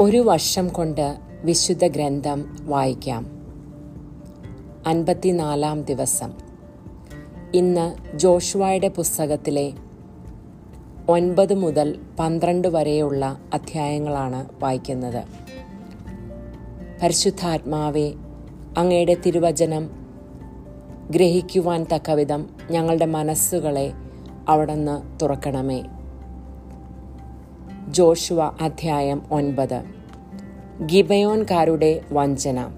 ഒരു വർഷം കൊണ്ട് വിശുദ്ധ ഗ്രന്ഥം വായിക്കാം. അൻപത്തിനാലാം ദിവസം. ഇന്ന് ജോഷുവായുടെ പുസ്തകത്തിലെ ഒൻപത് മുതൽ പന്ത്രണ്ട് വരെയുള്ള അധ്യായങ്ങളാണ് വായിക്കുന്നത്. പരിശുദ്ധാത്മാവെ അങ്ങയുടെ തിരുവചനം ഗ്രഹിക്കുവാൻ തക്കവിധം ഞങ്ങളുടെ മനസ്സുകളെ അവിടുന്ന് തുറക്കണമേ. ജോഷുവ അധ്യായം ഒൻപത്. ഗിബയോൻകാരുടെ വഞ്ചന.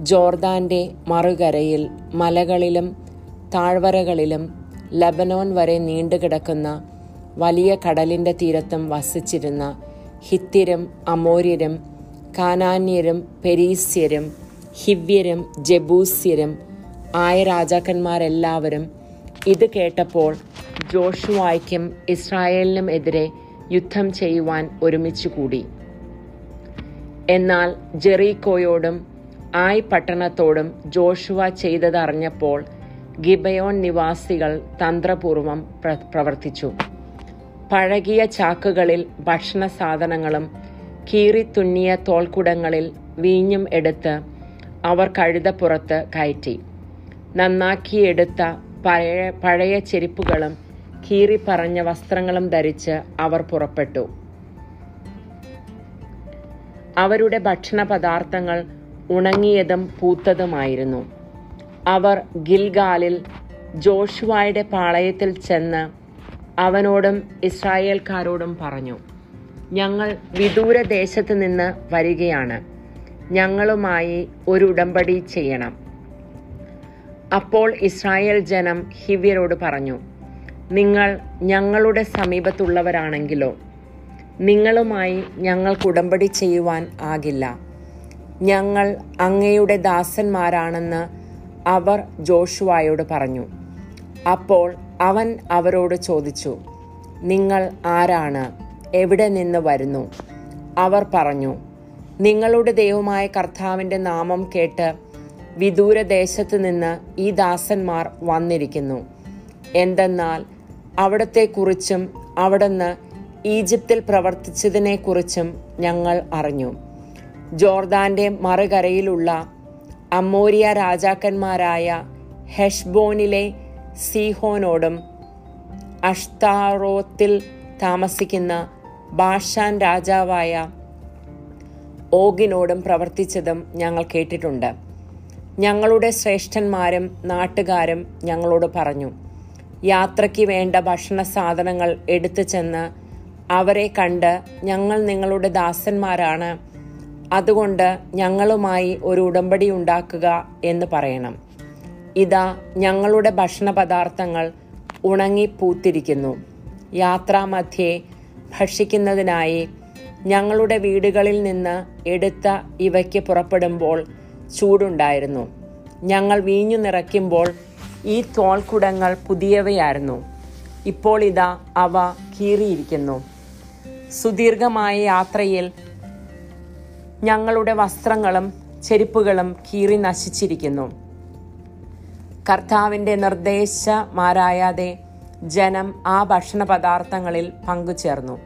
ജോർദാന്റെ മറുകരയിൽ മലകളിലും താഴ്വരകളിലും ലബനോൻ വരെ നീണ്ടുകിടക്കുന്ന വലിയ കടലിന്റെ തീരത്തും വസിച്ചിരുന്ന ഹിത്യരും അമോര്യരും കാനാന്യരും പെരീസ്യരും ഹിവ്യരും ജബൂസ്യരും ആയ രാജാക്കന്മാരെല്ലാവരും ഇത് കേട്ടപ്പോൾ ജോഷുവായ്ക്കും ഇസ്രായേലിനും എതിരെ യുദ്ധം ചെയ്യുവാൻ ഒരുമിച്ചു കൂടി. എന്നാൽ ജെറീക്കോയോടും ആയ് പട്ടണത്തോടും ജോഷുവ ചെയ്തതറിഞ്ഞപ്പോൾ ഗിബയോൺ നിവാസികൾ തന്ത്രപൂർവം പ്രവർത്തിച്ചു. പഴകിയ ചാക്കുകളിൽ ഭക്ഷണ സാധനങ്ങളും കീറിത്തുന്നിയ തോൽക്കുടങ്ങളിൽ വീഞ്ഞും എടുത്ത് അവർ കഴുതപ്പുറത്ത് കയറ്റി. നന്നാക്കിയെടുത്ത പഴയ പഴയ ചെരുപ്പുകളും കീറിപ്പറഞ്ഞ വസ്ത്രങ്ങളും ധരിച്ച് അവർ പുറപ്പെട്ടു. അവരുടെ ഭക്ഷണ പദാർത്ഥങ്ങൾ ഉണങ്ങിയതും പൂത്തതുമായിരുന്നു. അവർ ഗിൽഗാലിൽ ജോഷുവായുടെ പാളയത്തിൽ ചെന്ന് അവനോടും ഇസ്രായേൽക്കാരോടും പറഞ്ഞു ഞങ്ങൾ വിദൂര ദേശത്ത് നിന്ന് വരികയാണ്. ഞങ്ങളുമായി ഒരു ഉടമ്പടി ചെയ്യണം. അപ്പോൾ ഇസ്രായേൽ ജനം ഹിവ്യരോട് പറഞ്ഞു നിങ്ങൾ ഞങ്ങളുടെ സമീപത്തുള്ളവരാണെങ്കിലോ നിങ്ങളുമായി ഞങ്ങൾക്ക് ഉടമ്പടി ചെയ്യുവാൻ ആകില്ല. ഞങ്ങൾ അങ്ങയുടെ ദാസന്മാരാണെന്ന് അവർ ജോഷുവായോട് പറഞ്ഞു. അപ്പോൾ അവൻ അവരോട് ചോദിച്ചു നിങ്ങൾ ആരാണ്? എവിടെ നിന്ന് വരുന്നു? അവർ പറഞ്ഞു നിങ്ങളുടെ ദൈവമായ കർത്താവിന്റെ നാമം കേട്ട് വിദൂര ദേശത്ത് നിന്ന് ഈ ദാസന്മാർ വന്നിരിക്കുന്നു. എന്തെന്നാൽ അവിടത്തെക്കുറിച്ചും അവിടുന്ന് ഈജിപ്തിൽ പ്രവർത്തിച്ചതിനെക്കുറിച്ചും ഞങ്ങൾ അറിഞ്ഞു. ജോർദാന്റെ മറുകരയിലുള്ള അമ്മോരിയ രാജാക്കന്മാരായ ഹെഷ്ബോനിലെ സീഹോനോടും അഷ്താറോത്തിൽ താമസിക്കുന്ന ബാഷാൻ രാജാവായ ഓഗിനോടും പ്രവർത്തിച്ചതും ഞങ്ങൾ കേട്ടിട്ടുണ്ട്. ഞങ്ങളുടെ ശ്രേഷ്ഠന്മാരും നാട്ടുകാരും ഞങ്ങളോട് പറഞ്ഞു യാത്രയ്ക്ക് വേണ്ട ഭക്ഷണ സാധനങ്ങൾ എടുത്തു ചെന്ന് അവരെ കണ്ട് ഞങ്ങൾ നിങ്ങളുടെ ദാസന്മാരാണ്. അതുകൊണ്ട് ഞങ്ങളുമായി ഒരു ഉടമ്പടി ഉണ്ടാക്കുക എന്ന് പറയണം. ഇതാ ഞങ്ങളുടെ ഭക്ഷണ പദാർത്ഥങ്ങൾ ഉണങ്ങി പൂത്തിരിക്കുന്നു യാത്രാമധ്യേ ഭക്ഷിക്കുന്നതിനായി ഞങ്ങളുടെ വീടുകളിൽ നിന്ന് എടുത്ത ഇവയ്ക്ക് പുറപ്പെടുമ്പോൾ ചൂടുണ്ടായിരുന്നു. ഞങ്ങൾ വീഞ്ഞു നിറയ്ക്കുമ്പോൾ ഈ തോൾക്കുടങ്ങൾ പുതിയവയായിരുന്നു. ഇപ്പോൾ ഇതാ അവ കീറിയിരിക്കുന്നു. സുദീർഘമായ യാത്രയിൽ ഞങ്ങളുടെ വസ്ത്രങ്ങളും ചെരുപ്പുകളും കീറി നശിച്ചിരിക്കുന്നു. കർത്താവിന്റെ നിർദ്ദേശമാരായാതെ ജനം ആ ഭക്ഷണ പദാർത്ഥങ്ങളിൽ പങ്കുചേർന്നു.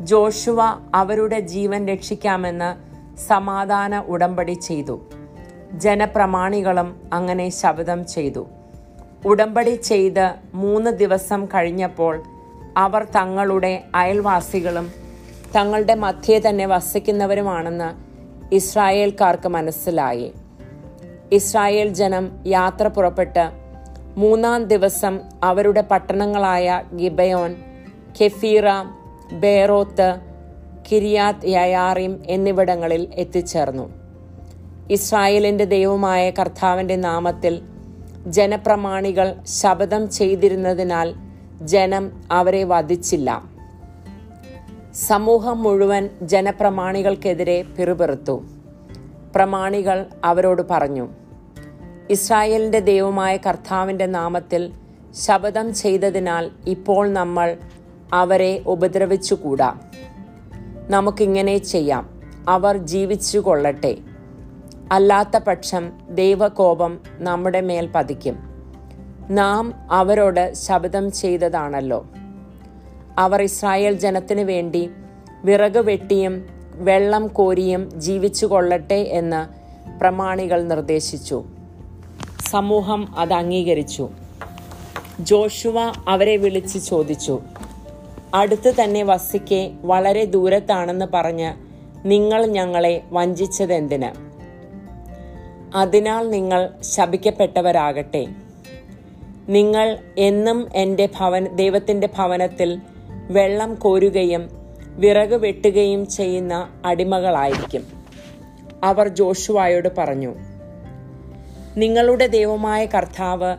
ജോഷുവ അവരുടെ ജീവൻ രക്ഷിക്കാമെന്ന് സമാധാന ഉടമ്പടി ചെയ്തു. ജനപ്രമാണികളും അങ്ങനെ ശബ്ദം ചെയ്തു. ഉടമ്പടി ചെയ്ത് മൂന്ന് ദിവസം കഴിഞ്ഞപ്പോൾ അവർ തങ്ങളുടെ അയൽവാസികളും തങ്ങളുടെ മധ്യേ തന്നെ വസിക്കുന്നവരുമാണെന്ന് ഇസ്രായേൽക്കാർക്ക് മനസ്സിലായി. ഇസ്രായേൽ ജനം യാത്ര പുറപ്പെട്ട് മൂന്നാം ദിവസം അവരുടെ പട്ടണങ്ങളായ ഗിബയോൻ കെഫീറ ബേറോത്ത് കിരിയാത്ത് യയാറിം എന്നിവിടങ്ങളിൽ എത്തിച്ചേർന്നു. ഇസ്രായേലിന്റെ ദൈവമായ കർത്താവിന്റെ നാമത്തിൽ ജനപ്രമാണികൾ ശപഥം ചെയ്തിരുന്നതിനാൽ ജനം അവരെ വധിച്ചില്ല. സമൂഹം മുഴുവൻ ജനപ്രമാണികൾക്കെതിരെ പിറുപിറുത്തു. പ്രമാണികൾ അവരോട് പറഞ്ഞു ഇസ്രായേലിന്റെ ദൈവമായ കർത്താവിന്റെ നാമത്തിൽ ശപഥം ചെയ്തതിനാൽ ഇപ്പോൾ നമ്മൾ അവരെ ഉപദ്രവിച്ചുകൂടാ. നമുക്കിങ്ങനെ ചെയ്യാം. അവർ ജീവിച്ചു കൊള്ളട്ടെ അല്ലാത്ത പക്ഷം ദൈവകോപം നമ്മുടെ മേൽ പതിക്കും. നാം അവരോട് ശബ്ദം ചെയ്തതാണല്ലോ. അവർ ഇസ്രായേൽ ജനത്തിനു വേണ്ടി വിറക് വെട്ടിയും വെള്ളം കോരിയും ജീവിച്ചു കൊള്ളട്ടെ എന്ന് പ്രമാണികൾ നിർദ്ദേശിച്ചു. സമൂഹം അത് അംഗീകരിച്ചു. ജോഷുവ അവരെ വിളിച്ച് ചോദിച്ചു അടുത്ത് തന്നെ വസിക്കെ വളരെ ദൂരത്താണെന്ന് പറഞ്ഞ് നിങ്ങൾ ഞങ്ങളെ വഞ്ചിച്ചതെന്തിന്? അതിനാൽ നിങ്ങൾ ശപിക്കപ്പെട്ടവരാകട്ടെ. നിങ്ങൾ എന്നും എന്റെ ഭവൻ ദൈവത്തിന്റെ ഭവനത്തിൽ വെള്ളം കോരുകയും വിറക് വെട്ടുകയും ചെയ്യുന്ന അടിമകളായിരിക്കും. അവർ ജോഷുവായോട് പറഞ്ഞു നിങ്ങളുടെ ദൈവമായ കർത്താവ്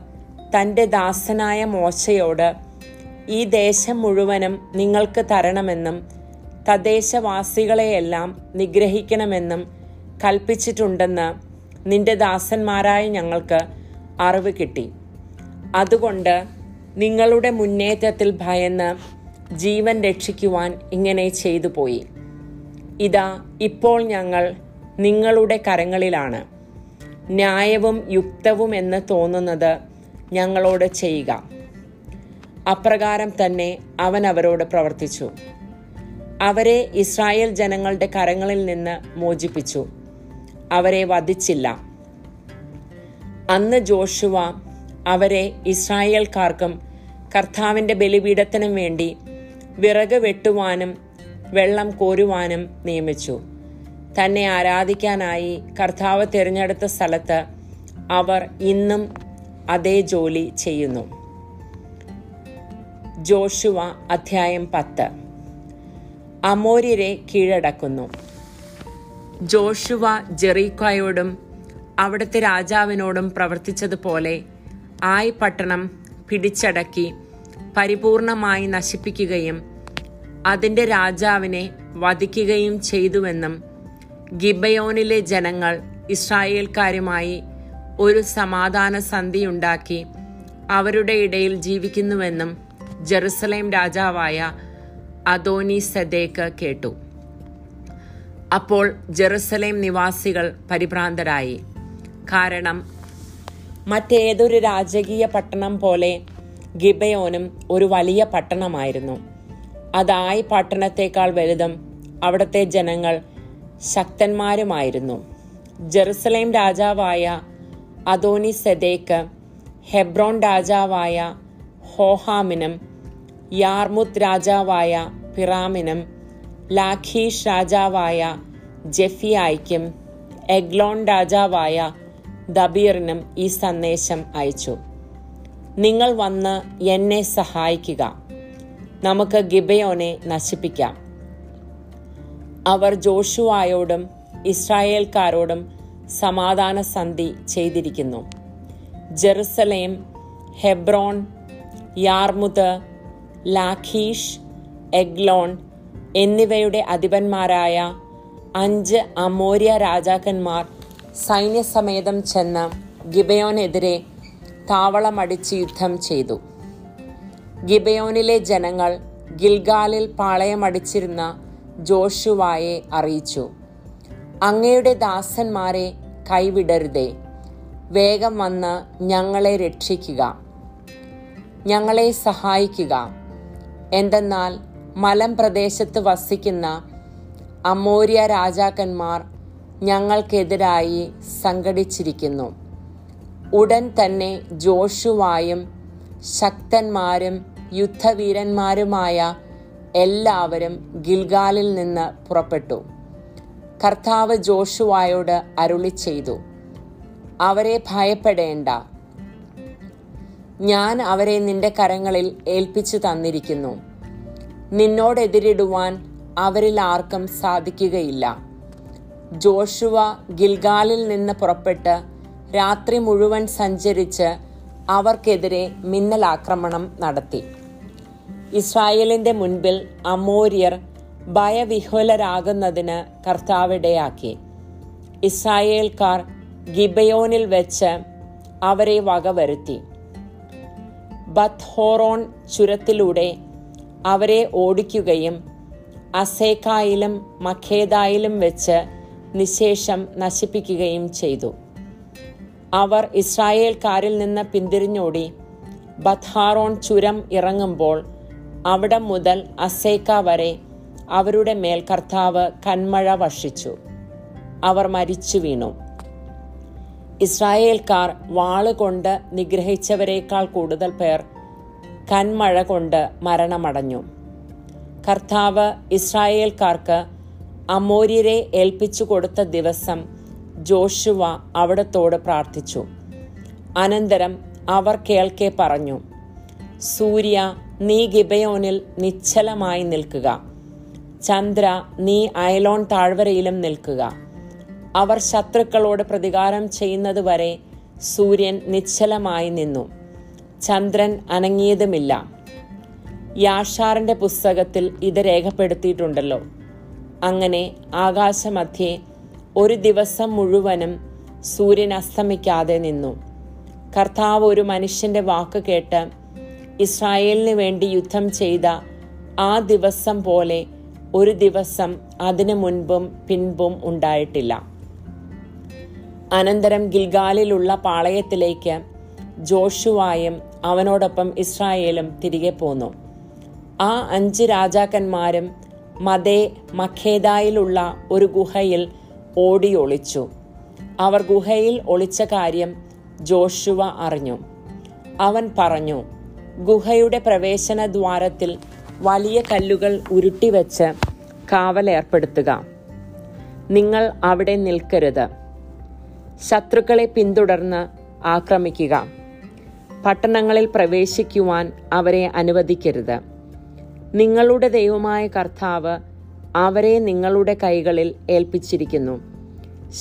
തന്റെ ദാസനായ മോശയോട് ഈ ദേശം മുഴുവനും നിങ്ങൾക്ക് തരണമെന്നും തദ്ദേശവാസികളെയെല്ലാം നിഗ്രഹിക്കണമെന്നും കൽപ്പിച്ചിട്ടുണ്ടെന്ന് നിന്റെ ദാസന്മാരായ ഞങ്ങൾക്ക് അറിവ് കിട്ടി. അതുകൊണ്ട് നിങ്ങളുടെ മുന്നേറ്റത്തിൽ ഭയന്ന് ജീവൻ രക്ഷിക്കുവാൻ ഇങ്ങനെ ചെയ്തു പോയി. ഇതാ ഇപ്പോൾ ഞങ്ങൾ നിങ്ങളുടെ കരങ്ങളിലാണ്. ന്യായവും യുക്തവും എന്ന് തോന്നുന്നത് ഞങ്ങളോട് ചെയ്യുക. അപ്രകാരം തന്നെ അവൻ അവരോട് പ്രവർത്തിച്ചു. അവരെ ഇസ്രായേൽ ജനങ്ങളുടെ കരങ്ങളിൽ നിന്ന് മോചിപ്പിച്ചു. അവരെ വധിച്ചില്ല. അന്ന് ജോഷുവ അവരെ ഇസ്രായേൽക്കാർക്കും കർത്താവിന്റെ ബലിപീഠത്തിനും വേണ്ടി വിറക് വെട്ടുവാനും വെള്ളം കോരുവാനും നിയമിച്ചു. തന്നെ ആരാധിക്കാനായി കർത്താവ് തിരഞ്ഞെടുത്ത സ്ഥലത്ത് അവർ ഇന്നും അതേ ജോലി ചെയ്യുന്നു. ജോഷുവ അധ്യായം പത്ത്. അമോര്യരെ കീഴടക്കുന്നു. ജോഷുവ ജെറീക്കോയോടും അവിടുത്തെ രാജാവിനോടും പ്രവർത്തിച്ചതുപോലെ ആയി പട്ടണം പിടിച്ചടക്കി പരിപൂർണമായി നശിപ്പിക്കുകയും അതിന്റെ രാജാവിനെ വധിക്കുകയും ചെയ്തുവെന്നും ഗിബയോനിലെ ജനങ്ങൾ ഇസ്രായേൽക്കാരുമായി ഒരു സമാധാന സന്ധിയുണ്ടാക്കി അവരുടെ ഇടയിൽ ജീവിക്കുന്നുവെന്നും ജെറുസലേം രാജാവായ അദോനി സദേക്ക് കേട്ടു. അപ്പോൾ ജെറുസലേം നിവാസികൾ പരിഭ്രാന്തരായി. കാരണം മറ്റേതൊരു രാജകീയ പട്ടണം പോലെ ഗിബയോനും ഒരു വലിയ പട്ടണമായിരുന്നു. അതായി പട്ടണത്തേക്കാൾ വലുതും അവിടുത്തെ ജനങ്ങൾ ശക്തന്മാരുമായിരുന്നു. ജെറുസലേം രാജാവായ അതോനി സെദേക്ക് ഹെബ്രോൺ രാജാവായ ഹോഹാമിനും യാർമുത്ത് രാജാവായ പിറാമിനും ലാഖീഷ് രാജാവായ ജെഫിയായ്ക്കും എഗ്ലോൺ രാജാവായ ദബീറിനും ഈ സന്ദേശം അയച്ചു. നിങ്ങൾ വന്ന് എന്നെ സഹായിക്കുക. നമുക്ക് ഗിബയോനെ നശിപ്പിക്കാം. അവർ ജോഷുവായോടും ഇസ്രായേൽക്കാരോടും സമാധാന സന്ധി ചെയ്തിരിക്കുന്നു. Jerusalem Hebron Jarmuth Lachish Eglon എന്നിവയുടെ അധിപന്മാരായ അഞ്ച് അമോര്യ രാജാക്കന്മാർ സൈന്യസമേതം ചെന്ന് ഗിബയോനെതിരെ താവളമടിച്ച് യുദ്ധം ചെയ്തു. ഗിബയോനിലെ ജനങ്ങൾ ഗിൽഗാലിൽ പാളയമടിച്ചിരുന്ന ജോഷുവായെ അറിയിച്ചു. അങ്ങയുടെ ദാസന്മാരെ കൈവിടരുതേ വേഗം വന്ന് ഞങ്ങളെ രക്ഷിക്കുക ഞങ്ങളെ സഹായിക്കുക. എന്തെന്നാൽ മലം പ്രദേശത്ത് വസിക്കുന്ന അമോര്യ രാജാക്കന്മാർ ഞങ്ങൾക്കെതിരായി സംഘടിച്ചിരിക്കുന്നു. ഉടൻ തന്നെ ജോഷുവായും ശക്തന്മാരും യുദ്ധവീരന്മാരുമായ എല്ലാവരും ഗിൽഗാലിൽ നിന്ന് പുറപ്പെട്ടു. കർത്താവ് ജോഷുവായോട് അരുളി ചെയ്തു അവരെ ഭയപ്പെടേണ്ട. ഞാൻ അവരെ നിന്റെ കരങ്ങളിൽ ഏൽപ്പിച്ചു തന്നിരിക്കുന്നു. നിന്നോടെതിരിടുവാൻ അവരിൽ ആർക്കും സാധിക്കുകയില്ല. ജോഷുവ ഗിൽഗാലിൽ നിന്ന് പുറപ്പെട്ട് രാത്രി മുഴുവൻ സഞ്ചരിച്ച് അവർക്കെതിരെ മിന്നൽ ആക്രമണം നടത്തി. ഇസ്രായേലിന്റെ മുൻപിൽ അമോര്യർ ഭയവിഹുലരാകുന്നതിന് കർത്താവിടയാക്കി. ഇസ്രായേൽക്കാർ ഗിബയോനിൽ വെച്ച് അവരെ വകവരുത്തി. ബത്ഹോറോൺ ചുരത്തിലൂടെ അവരെ ഓടിക്കുകയും അസേക്കായിലും മഖേദായിലും വെച്ച് നിശേഷം നശിപ്പിക്കുകയും ചെയ്തു. അവർ ഇസ്രായേൽക്കാരിൽ നിന്ന് പിന്തിരിഞ്ഞോടി ബത്ഹാറോൺ ചുരം ഇറങ്ങുമ്പോൾ അവിടെ മുതൽ അസേക്ക വരെ അവരുടെ മേൽ കർത്താവ് കന്മഴ വർഷിച്ചു. അവർ മരിച്ചു വീണു. ഇസ്രായേൽക്കാർ വാളുകൊണ്ട് നിഗ്രഹിച്ചവരെക്കാൾ കൂടുതൽ പേർ കന്മഴ കൊണ്ട് മരണമടഞ്ഞു. കർത്താവ് ഇസ്രായേൽക്കാർക്ക് അമോര്യരെ ഏൽപ്പിച്ചു കൊടുത്ത ദിവസം ജോഷുവ അവിടത്തോട് പ്രാർത്ഥിച്ചു. അനന്തരം അവർ കേൾക്കെ പറഞ്ഞു സൂര്യ നീ ഗിബയോനിൽ നിശ്ചലമായി നിൽക്കുക. ചന്ദ്ര നീ അയലോൺ താഴ്വരയിലും നിൽക്കുക. അവർ ശത്രുക്കളോട് പ്രതികാരം ചെയ്യുന്നതുവരെ സൂര്യൻ നിശ്ചലമായി നിന്നു. ചന്ദ്രൻ അനങ്ങിയതുമില്ല. യാഷാറിന്റെ പുസ്തകത്തിൽ ഇത് രേഖപ്പെടുത്തിയിട്ടുണ്ടല്ലോ. അങ്ങനെ ആകാശമധ്യേ ഒരു ദിവസം മുഴുവനും സൂര്യൻ അസ്തമിക്കാതെ നിന്നു. കർത്താവ് ഒരു മനുഷ്യന്റെ വാക്ക് കേട്ട് ഇസ്രായേലിന് വേണ്ടി യുദ്ധം ചെയ്ത ആ ദിവസം പോലെ ഒരു ദിവസം അതിനു മുൻപും പിൻപും ഉണ്ടായിട്ടില്ല. അനന്തരം ഗിൽഗാലിലുള്ള പാളയത്തിലേക്ക് ജോഷുവായും അവനോടൊപ്പം ഇസ്രായേലും തിരികെ പോന്നു. ആ അഞ്ച് രാജാക്കന്മാരും മതേ മഖേദായിലുള്ള ഒരു ഗുഹയിൽ ഓടി ഒളിച്ചു. അവർ ഗുഹയിൽ ഒളിച്ച കാര്യം ജോഷുവ അറിഞ്ഞു. അവൻ പറഞ്ഞു ഗുഹയുടെ പ്രവേശന ദ്വാരത്തിൽ വലിയ കല്ലുകൾ ഉരുട്ടിവെച്ച് കാവലേർപ്പെടുത്തുക നിങ്ങൾ അവിടെ നിൽക്കരുത്. ശത്രുക്കളെ പിന്തുടർന്ന് ആക്രമിക്കുക. പട്ടണങ്ങളിൽ പ്രവേശിക്കുവാൻ അവരെ അനുവദിക്കരുത്. നിങ്ങളുടെ ദൈവമായ കർത്താവ് അവരെ നിങ്ങളുടെ കൈകളിൽ ഏൽപ്പിച്ചിരിക്കുന്നു.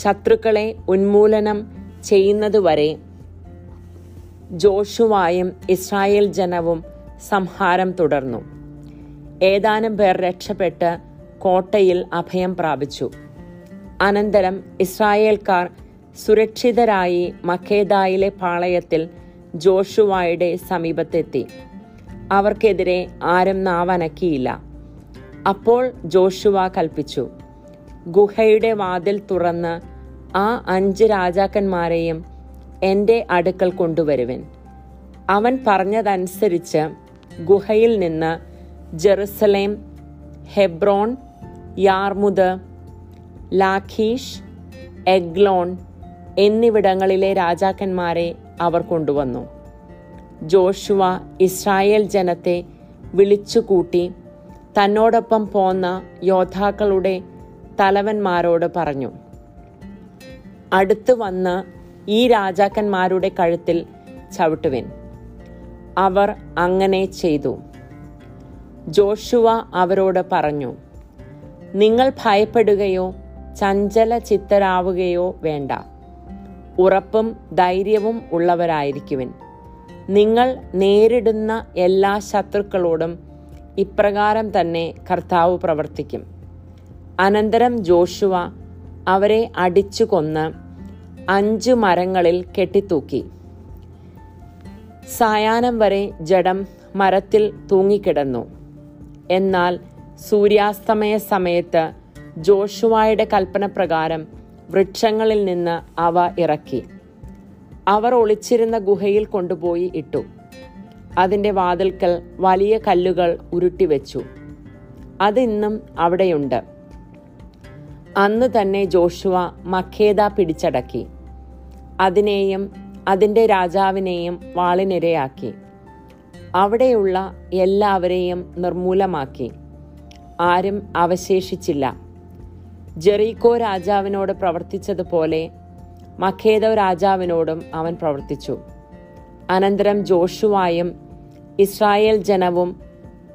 ശത്രുക്കളെ ഉന്മൂലനം ചെയ്യുന്നതുവരെ ജോഷുവായും ഇസ്രായേൽ ജനവും സംഹാരം തുടർന്നു. ഏതാനും പേർ രക്ഷപ്പെട്ട് കോട്ടയിൽ അഭയം പ്രാപിച്ചു. അനന്തരം ഇസ്രായേൽക്കാർ സുരക്ഷിതരായി മക്കേദായിലെ പാളയത്തിൽ ജോഷുവായുടെ സമീപത്തെത്തി. അവർക്കെതിരെ ആരും നാവനക്കിയില്ല. അപ്പോൾ ജോഷുവ കൽപ്പിച്ചു. ഗുഹയുടെ വാതിൽ തുറന്ന് ആ അഞ്ച് രാജാക്കന്മാരെയും എന്റെ അടുക്കൽ കൊണ്ടുവരുവൻ. അവൻ പറഞ്ഞതനുസരിച്ച് ഗുഹയിൽ നിന്ന് Jerusalem Hebron Jarmuth Lachish Eglon എന്നിവിടങ്ങളിലെ രാജാക്കന്മാരെ അവർ കൊണ്ടുവന്നു. ജോഷുവ ഇസ്രായേൽ ജനത്തെ വിളിച്ചുകൂട്ടി തന്നോടൊപ്പം പോന്ന യോദ്ധാക്കളുടെ തലവന്മാരോട് പറഞ്ഞു അടുത്തു വന്ന് ഈ രാജാക്കന്മാരുടെ കഴുത്തിൽ ചവിട്ടുവിൻ. അവർ അങ്ങനെ ചെയ്തു. ജോഷുവ അവരോട് പറഞ്ഞു നിങ്ങൾ ഭയപ്പെടുകയോ ചഞ്ചല ചിത്തരാവുകയോ വേണ്ട. ഉറപ്പും ധൈര്യവും ഉള്ളവരായിരിക്കുവിൻ. നിങ്ങൾ നേരിടുന്ന എല്ലാ ശത്രുക്കളോടും ഇപ്രകാരം തന്നെ കർത്താവ് പ്രവർത്തിക്കും. അനന്തരം ജോഷുവ അവരെ അടിച്ചു കൊന്ന് അഞ്ചു മരങ്ങളിൽ കെട്ടിത്തൂക്കി. സായാഹ്നം വരെ ജഡം മരത്തിൽ തൂങ്ങിക്കിടന്നു. എന്നാൽ സൂര്യാസ്തമയ സമയത്ത് ജോഷുവായുടെ കൽപ്പന പ്രകാരം വൃക്ഷങ്ങളിൽ നിന്ന് അവ ഇറക്കി. അവർ ഒളിച്ചിരുന്ന ഗുഹയിൽ കൊണ്ടുപോയി ഇട്ടു. അതിന്റെ വാതിൽക്കൽ വലിയ കല്ലുകൾ ഉരുട്ടിവെച്ചു അതിന്നും അവിടെയുണ്ട്. അന്ന് തന്നെ ജോഷുവ മഖേദ പിടിച്ചടക്കി. അതിനെയും അതിന്റെ രാജാവിനെയും വാളിനിരയാക്കി. അവിടെയുള്ള എല്ലാവരെയും നിർമൂലമാക്കി. ആരും അവശേഷിച്ചില്ല. ജെറീക്കോ രാജാവിനോട് പ്രവർത്തിച്ചതുപോലെ മഖേദോ രാജാവിനോടും അവൻ പ്രവർത്തിച്ചു. അനന്തരം ജോഷുവായും ഇസ്രായേൽ ജനവും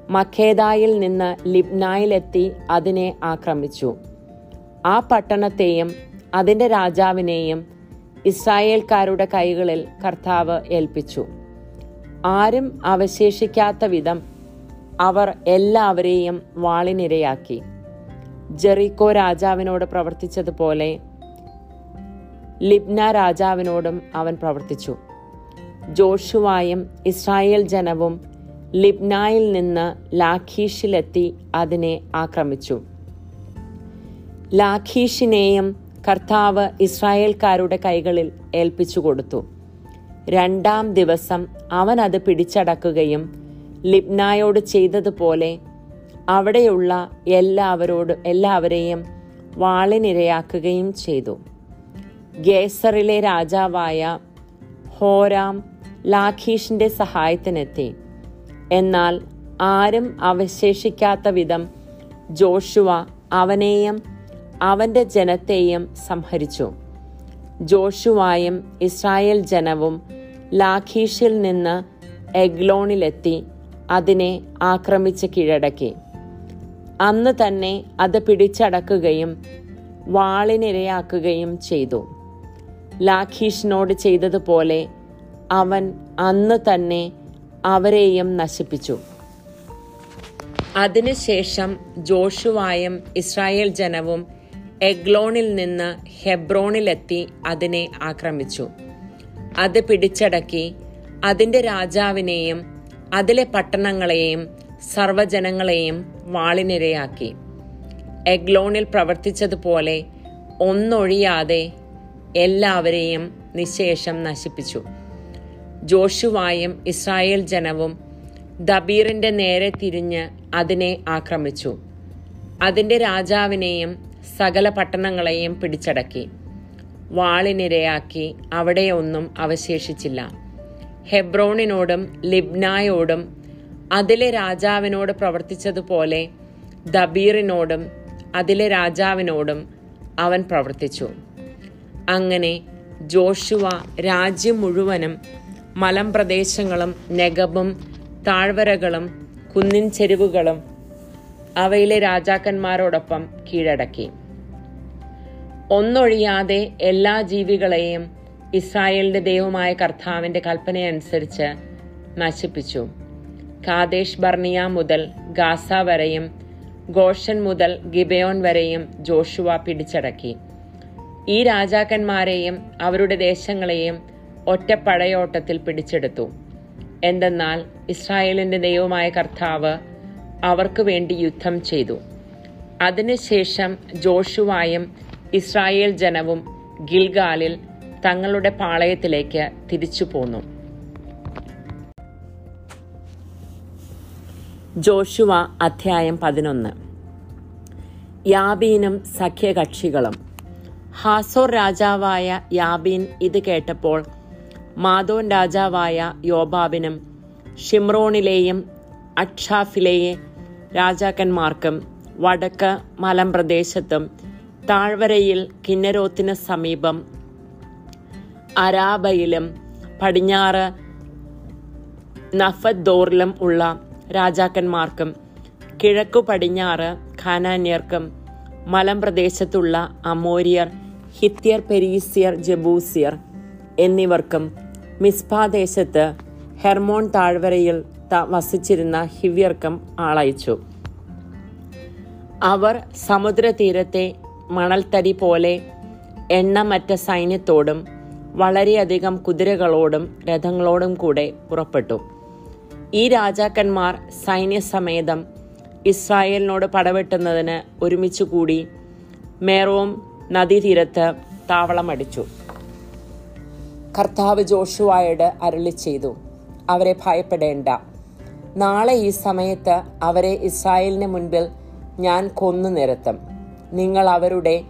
മഖേദായിൽ നിന്ന് ലിബ്നായിലെത്തി അതിനെ ആക്രമിച്ചു. ആ പട്ടണത്തെയും അതിന്റെ രാജാവിനെയും ഇസ്രായേൽക്കാരുടെ കൈകളിൽ കർത്താവ് ഏൽപ്പിച്ചു. ആരും അവശേഷിക്കാത്ത വിധം അവർ എല്ലാവരെയും വാളിനിരയാക്കി. ജെറിക്കോ രാജാവിനോട് പ്രവർത്തിച്ചതുപോലെ ലിബ്ന രാജാവിനോടും അവൻ പ്രവർത്തിച്ചു. ജോഷുവായും ഇസ്രായേൽ ജനവും ലിബ്നായിൽ നിന്ന് ലാഖീഷിലെത്തി അതിനെ ആക്രമിച്ചു. ലാഖീഷിനെയും കർത്താവ് ഇസ്രായേൽക്കാരുടെ കൈകളിൽ ഏൽപ്പിച്ചു കൊടുത്തു. രണ്ടാം ദിവസം അവൻ അത് പിടിച്ചടക്കുകയും ലിബ്നായോട് ചെയ്തതുപോലെ അവിടെയുള്ള എല്ലാവരോടും എല്ലാവരെയും വാളിനിരയാക്കുകയും ചെയ്തു. ഗേസറിലെ രാജാവായ ഹോരാം ലാഖീഷിന്റെ സഹായത്തിനെത്തി. എന്നാൽ ആരും അവശേഷിക്കാത്ത വിധം ജോഷുവ അവനെയും അവന്റെ ജനത്തെയും സംഹരിച്ചു. ജോഷുവായും ഇസ്രായേൽ ജനവും ലാഖീഷിൽ നിന്ന് എഗ്ലോണിലെത്തി അതിനെ ആക്രമിച്ച് കീഴടക്കി. അന്ന് തന്നെ അത് പിടിച്ചടക്കുകയും വാളിനിരയാക്കുകയും ചെയ്തു. ലാഖീഷിനോട് ചെയ്തതുപോലെ അവൻ അന്ന് തന്നെ അവരെയും നശിപ്പിച്ചു. അതിനുശേഷം ജോഷുവായും ഇസ്രായേൽ ജനവും എഗ്ലോണിൽ നിന്ന് ഹെബ്രോണിലെത്തി അതിനെ ആക്രമിച്ചു. അത് പിടിച്ചടക്കി അതിന്റെ രാജാവിനെയും അതിലെ പട്ടണങ്ങളെയും സർവജനങ്ങളെയും വാളിനിരയാക്കി. എഗ്ലോണിൽ പ്രവർത്തിച്ചതുപോലെ ഒന്നൊഴിയാതെ എല്ലാവരെയും നിശേഷം നശിപ്പിച്ചു. ജോഷുവായും ഇസ്രായേൽ ജനവും ദബീറിന്റെ നേരെ തിരിഞ്ഞ് അതിനെ ആക്രമിച്ചു. അതിന്റെ രാജാവിനെയും സകല പട്ടണങ്ങളെയും പിടിച്ചടക്കി. വാളിനിരയാക്കി അവിടെയൊന്നും അവശേഷിച്ചില്ല. ഹെബ്രോണിനോടും ലിബ്നായോടും അതിലെ രാജാവിനോട് പ്രവർത്തിച്ചതുപോലെ ദബീറിനോടും അതിലെ രാജാവിനോടും അവൻ പ്രവർത്തിച്ചു. അങ്ങനെ ജോഷുവ രാജ്യം മുഴുവനും മലമ്പ്രദേശങ്ങളും നെഗബും താഴ്വരകളും കുന്നിൻ ചെരുവുകളും അവയിലെ രാജാക്കന്മാരോടൊപ്പം കീഴടക്കി. ഒന്നൊഴിയാതെ എല്ലാ ജീവികളെയും ഇസ്രായേലിന്റെ ദൈവമായ കർത്താവിന്റെ കൽപ്പനയനുസരിച്ച് നശിപ്പിച്ചു. കാദേശ് ബർണിയ മുതൽ ഗാസ വരെയും ഗോഷൻ മുതൽ ഗിബയോൺ വരെയും ജോഷുവ പിടിച്ചടക്കി. ഈ രാജാക്കന്മാരെയും അവരുടെ ദേശങ്ങളെയും ഒറ്റ പടയോട്ടത്തിൽ പിടിച്ചെടുത്തു. എന്തെന്നാൽ ഇസ്രായേലിന്റെ ദൈവമായ കർത്താവ് അവർക്ക് വേണ്ടി യുദ്ധം ചെയ്തു. അതിനുശേഷം ജോഷുവായും ഇസ്രായേൽ ജനവും ഗിൽഗാലിൽ തങ്ങളുടെ പാളയത്തിലേക്ക് തിരിച്ചു പോന്നു. ജോഷുവ അധ്യായം പതിനൊന്ന്. യാബീനും സഖ്യകക്ഷികളും. ഹാസോർ രാജാവായ യാബീൻ ഇത് കേട്ടപ്പോൾ മാധോൻ രാജാവായ യോബാബിനും ഷിമ്രോണിലെയും അക്ഷാഫിലെയെ രാജാക്കന്മാർക്കും വടക്ക് മലമ്പ്രദേശത്തും താഴ്വരയിൽ കിന്നരോത്തിന് സമീപം അരാബയിലും പടിഞ്ഞാറ് നഫദ്ദോറിലും ഉള്ള രാജാക്കന്മാർക്കും കിഴക്കു പടിഞ്ഞാറ് ഖാനാന്യർക്കും മലമ്പ്രദേശത്തുള്ള അമോരിയർ ഹിത്യർ പെരീസിയർ ജബൂസിയർ എന്നിവർക്കും മിസ്ബാദേശത്ത് ഹെർമോൺ താഴ്വരയിൽ വസിച്ചിരുന്ന ഹിവ്യർക്കും ആളയച്ചു. അവർ സമുദ്രതീരത്തെ മണൽത്തരി പോലെ എണ്ണമറ്റ സൈന്യത്തോടും വളരെയധികം കുതിരകളോടും രഥങ്ങളോടും കൂടെ പുറപ്പെട്ടു. ഈ രാജാക്കന്മാർ സൈന്യസമേതം ഇസ്രായേലിനോട് പടവെട്ടുന്നതിന് ഒരുമിച്ച് കൂടി മേറോം നദീതീരത്ത് താവളമടിച്ചു. കർത്താവ് ജോഷുവായോട് അരുളി ചെയ്തു അവരെ ഭയപ്പെടേണ്ട. നാളെ ഈ സമയത്ത് അവരെ ഇസ്രായേലിന് മുൻപിൽ ഞാൻ കൊന്നു നിരത്തും. നിങ്ങൾ അവരുടെ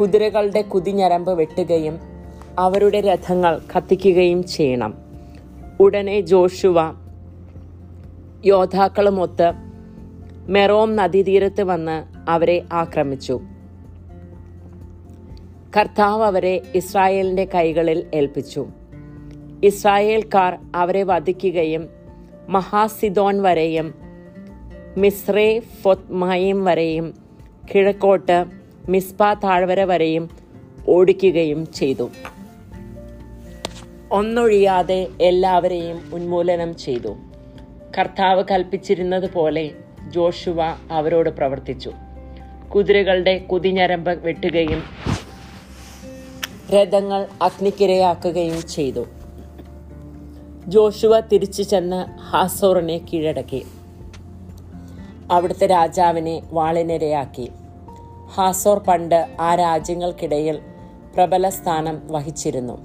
കുതിരകളുടെ കുതിഞ്ഞരമ്പ് വെട്ടുകയും അവരുടെ രഥങ്ങൾ കത്തിക്കുകയും ചെയ്യണം. ഉടനെ ജോഷുവ യോദ്ധാക്കളുമൊത്ത് മെറോം നദീതീരത്ത് വന്ന് അവരെ ആക്രമിച്ചു. കർത്താവ് അവരെ ഇസ്രായേലിന്റെ കൈകളിൽ ഏൽപ്പിച്ചു. ഇസ്രായേൽക്കാർ അവരെ വധിക്കുകയും മഹാസിദോൻ വരെയും മിസ്രേ ഫൊത്മയും വരെയും കിഴക്കോട്ട് മിസ്പ താഴ്വര വരെയും ഓടിക്കുകയും ചെയ്തു. ഒന്നൊഴിയാതെ എല്ലാവരെയും ഉന്മൂലനം ചെയ്തു. കർത്താവ് കൽപ്പിച്ചിരുന്നത് പോലെ ജോഷുവ അവരോട് പ്രവർത്തിച്ചു. കുതിരകളുടെ കുതിഞ്ഞരമ്പ് വെട്ടുകയും രഥങ്ങൾ അഗ്നിക്കിരയാക്കുകയും ചെയ്തു. ജോഷുവ തിരിച്ചു ചെന്ന് ഹാസോറിനെ കീഴടക്കി. അവിടുത്തെ രാജാവിനെ വാളിനിരയാക്കി. ഹാസോർ പണ്ട് ആ രാജ്യങ്ങൾക്കിടയിൽ പ്രബല സ്ഥാനം വഹിച്ചിരുന്നു.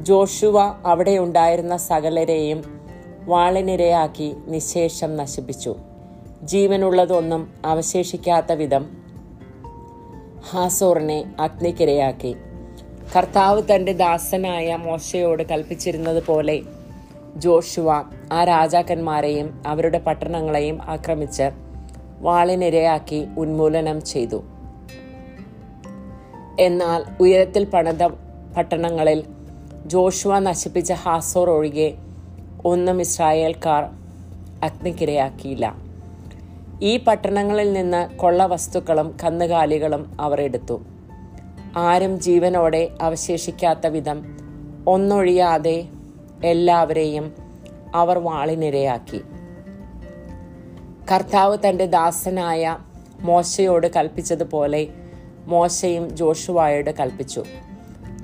ജോഷുവ അവിടെ ഉണ്ടായിരുന്ന സകലരെയും വാളിനിരയാക്കി നിശേഷം നശിപ്പിച്ചു. ജീവനുള്ളതൊന്നും അവശേഷിക്കാത്ത വിധം ഹാസോറിനെ അഗ്നിക്കിരയാക്കി. കർത്താവ് തന്റെ ദാസനായ മോശയോട് കൽപ്പിച്ചിരുന്നത് പോലെ ജോഷുവ ആ രാജാക്കന്മാരെയും അവരുടെ പട്ടണങ്ങളെയും ആക്രമിച്ച് വാളിനിരയാക്കി ഉന്മൂലനം ചെയ്തു. എന്നാൽ ഉയരത്തിൽ പണിത പട്ടണങ്ങളിൽ ജോഷുവ നശിപ്പിച്ച ഹാസോർ ഒഴികെ ഒന്നും ഇസ്രായേൽക്കാർ അഗ്നിക്കിരയാക്കിയില്ല. ഈ പട്ടണങ്ങളിൽ നിന്ന് കൊള്ള വസ്തുക്കളും കന്നുകാലികളും അവർ എടുത്തു. ആരും ജീവനോടെ അവശേഷിക്കാത്ത വിധം ഒന്നൊഴിയാതെ എല്ലാവരെയും അവർ വാളിനിരയാക്കി. കർത്താവ് തന്റെ ദാസനായ മോശയോട് കൽപ്പിച്ചതുപോലെ മോശയും ജോഷുവായോട് കൽപ്പിച്ചു.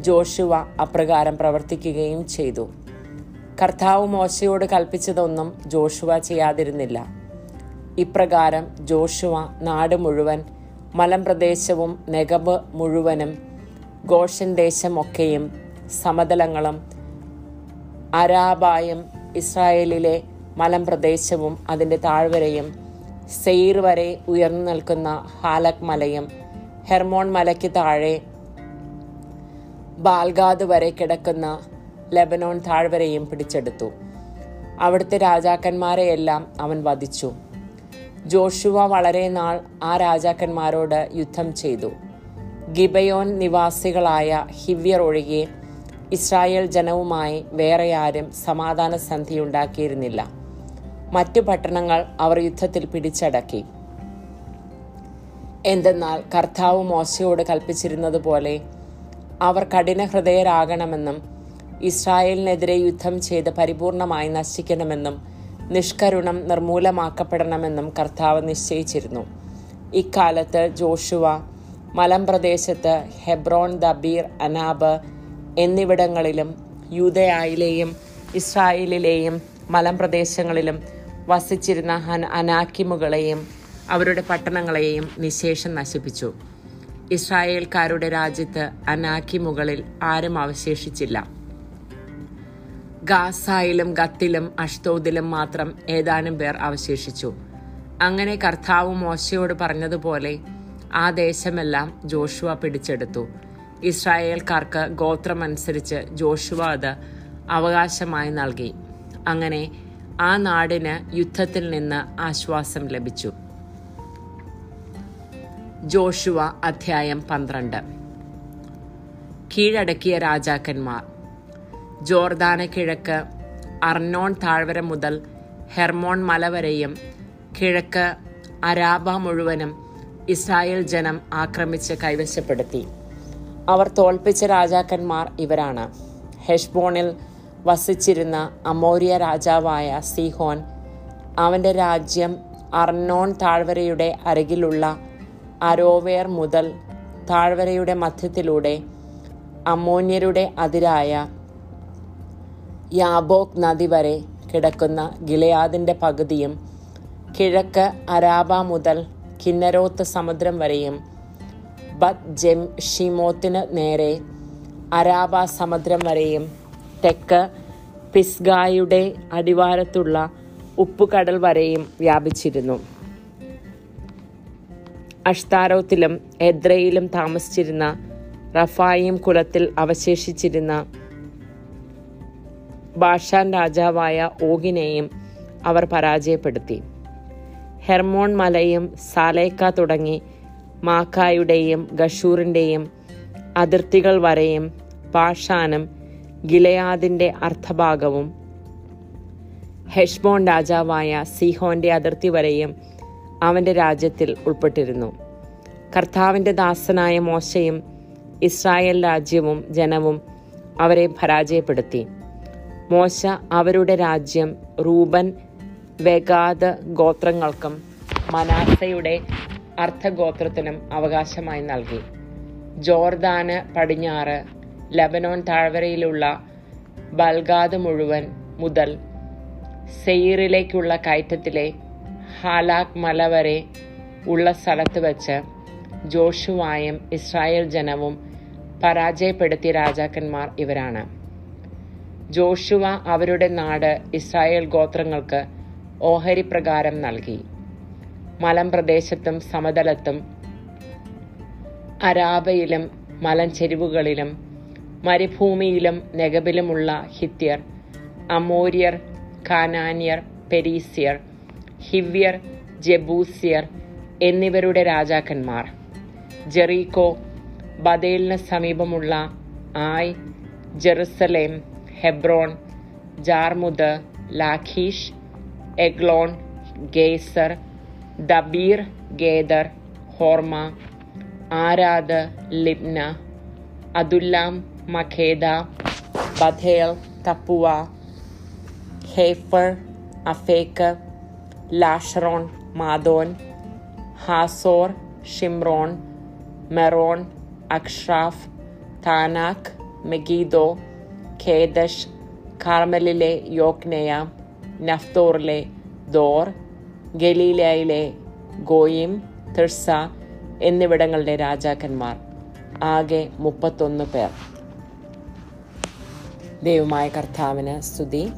ജോഷുവ അപ്രകാരം പ്രവർത്തിക്കുകയും ചെയ്തു. കർത്താവ് മോശയോട് കൽപ്പിച്ചതൊന്നും ജോഷുവ ചെയ്യാതിരുന്നില്ല. ഇപ്രകാരം ജോഷുവ നാട് മുഴുവൻ മലമ്പ്രദേശവും നെഗബ് മുഴുവനും ഗോഷൻ ദേശമൊക്കെയും സമതലങ്ങളും അരാബായും ഇസ്രായേലിലെ മലമ്പ്രദേശവും അതിന്റെ താഴ്വരയും സെയിർ വരെ ഉയർന്നു നിൽക്കുന്ന ഹാലക് മലയും ഹെർമോൺ മലയ്ക്ക് താഴെ ബാൽഗാദ് വരെ കിടക്കുന്ന ലെബനോൺ താഴ്വരയും പിടിച്ചെടുത്തു. അവിടുത്തെ രാജാക്കന്മാരെയെല്ലാം അവൻ വധിച്ചു. ജോഷുവ വളരെ നാൾ ആ രാജാക്കന്മാരോട് യുദ്ധം ചെയ്തു. ഗിബയോൻ നിവാസികളായ ഹിവ്യർ ഒഴികെ ഇസ്രായേൽ ജനവുമായി വേറെ ആരും സമാധാന സന്ധി ഉണ്ടാക്കിയിരുന്നില്ല മറ്റു പട്ടണങ്ങൾ അവർ യുദ്ധത്തിൽ പിടിച്ചടക്കി. എന്തെന്നാൽ കർത്താവ് മോശയോട് കൽപ്പിച്ചിരുന്നത് പോലെ അവർ കഠിന ഹൃദയരാകണമെന്നും ഇസ്രായേലിനെതിരെ യുദ്ധം ചെയ്ത് പരിപൂർണമായി നശിക്കണമെന്നും നിഷ്കരുണം നിർമൂലമാക്കപ്പെടണമെന്നും കർത്താവ് നിശ്ചയിച്ചിരുന്നു. ഇക്കാലത്ത് ജോഷുവ മലമ്പ്രദേശത്ത് ഹെബ്രോൺ ദബീർ അനാബ് എന്നിവിടങ്ങളിലും യൂതയായിലെയും ഇസ്രായേലിലെയും മലമ്പ്രദേശങ്ങളിലും വസിച്ചിരുന്ന ഹൻ അനാക്കിമുകളെയും അവരുടെ പട്ടണങ്ങളെയും നിശേഷം നശിപ്പിച്ചു. ഇസ്രായേൽക്കാരുടെ രാജ്യത്ത് അനാക്കിമുകളിൽ ആരും അവശേഷിച്ചില്ല. ഗാസായിലും ഗത്തിലും അഷ്തോദിലും മാത്രം ഏതാനും പേർ അവശേഷിച്ചു. അങ്ങനെ കർത്താവ് മോശയോട് പറഞ്ഞതുപോലെ ആ ദേശമെല്ലാം ജോഷുവ പിടിച്ചെടുത്തു. ഇസ്രായേൽക്കാർക്ക് ഗോത്രമനുസരിച്ച് ജോഷുവ അത് അവകാശമായി നൽകി. അങ്ങനെ ആ നാടിന് യുദ്ധത്തിൽ നിന്ന് ആശ്വാസം ലഭിച്ചു. ജോഷുവ അധ്യായം പന്ത്രണ്ട്. കീഴടക്കിയ രാജാക്കന്മാർ. ജോർദാന കിഴക്ക് അർണോൺ താഴ്വര മുതൽ ഹെർമോൺ മല വരെയും കിഴക്ക് അരാബ മുഴുവനും ഇസ്രായേൽ ജനം ആക്രമിച്ച് കൈവശപ്പെടുത്തി. അവർ തോൽപ്പിച്ച രാജാക്കന്മാർ ഇവരാണ്. ഹെഷ്ബോണിൽ വസിച്ചിരുന്ന അമോരിയ രാജാവായ സിഹോൻ അവന്റെ രാജ്യം അർണോൺ താഴ്വരയുടെ അരികിലുള്ള അരോവേർ മുതൽ താഴ്വരയുടെ മധ്യത്തിലൂടെ അമോന്യരുടെ അതിരായ യാബോക് നദി വരെ കിടക്കുന്ന ഗിലയാദിന്റെ പകുതിയും കിഴക്ക് അരാബ മുതൽ കിന്നരോത്ത് സമുദ്രം വരെയും ബത് ജെം ഷിമോത്തിന് നേരെ അരാബ സമുദ്രം വരെയും തെക്ക് പിസ്ഗായുടെ അടിവാരത്തുള്ള ഉപ്പുകടൽ വരെയും വ്യാപിച്ചിരുന്നു. അഷ്താരോത്തിലും എദ്രയിലും താമസിച്ചിരുന്ന റഫായിം കുലത്തിൽ അവശേഷിച്ചിരുന്ന ബാഷാൻ രാജാവായ ഓഗിനെയും അവർ പരാജയപ്പെടുത്തി. ഹെർമോൺ മലയും സാലേക്ക തുടങ്ങി മാക്കായുടെയും ഗഷൂറിന്റെയും അതിർത്തികൾ വരെയും പാഷാനും ഗിലയാദിന്റെ അർത്ഥഭാഗവും ഹെഷ്ബോൺ രാജാവായ സിഹോന്റെ അതിർത്തി വരെയും അവന്റെ രാജ്യത്തിൽ ഉൾപ്പെട്ടിരുന്നു. കർത്താവിന്റെ ദാസനായ മോശയും ഇസ്രായേൽ രാജ്യവും ജനവും അവരെ പരാജയപ്പെടുത്തി. മോശ അവരുടെ രാജ്യം റൂബൻ വെഗാദ് ഗോത്രങ്ങൾക്കും മനാസയുടെ അർത്ഥഗോത്രത്തിനും അവകാശമായി നൽകി. ജോർദാന് പടിഞ്ഞാറ് ലബനോൻ താഴ്വരയിലുള്ള ബൽഗാദ് മുഴുവൻ മുതൽ സെയ്റിലേക്കുള്ള കയറ്റത്തിലെ ഹാലാക് മല വരെ ഉള്ള സ്ഥലത്ത് വച്ച് ജോഷുവായും ഇസ്രായേൽ ജനവും പരാജയപ്പെടുത്തിയ രാജാക്കന്മാർ ഇവരാണ്. ജോഷുവ അവരുടെ നാട് ഇസ്രായേൽ ഗോത്രങ്ങൾക്ക് ഓഹരി പ്രകാരം നൽകി. മലമ്പ്രദേശത്തും സമതലത്തും അരാബയിലും മലഞ്ചെരിവുകളിലും മരുഭൂമിയിലും നെഗബിലുമുള്ള ഹിത്യർ അമോര്യർ കാനാന്യർ പെരീസ്യർ ഹിവ്യർ ജബൂസ്യർ എന്നിവരുടെ രാജാക്കന്മാർ. ജെറീകോ ബദേലിന് സമീപമുള്ള Ai Jerusalem Hebron Jarmuth Lachish Eglon Gezer Debir Geder Hormah Arad Libnah Adullam Makkedah Bethel Tappuah Hepher Aphek Lasharon Madon Hazor Shimron Meron Achshaph Taanach Megiddo Kedesh കാർമലിലെ Jokneam നഫ്തോറിലെ ദോർ ഗലീലയിലെ ഗോയിം Tirzah എന്നിവിടങ്ങളുടെ രാജാക്കന്മാർ. ആകെ മുപ്പത്തൊന്ന് പേർ. ദൈവമായ കർത്താവിന് സ്തുതി.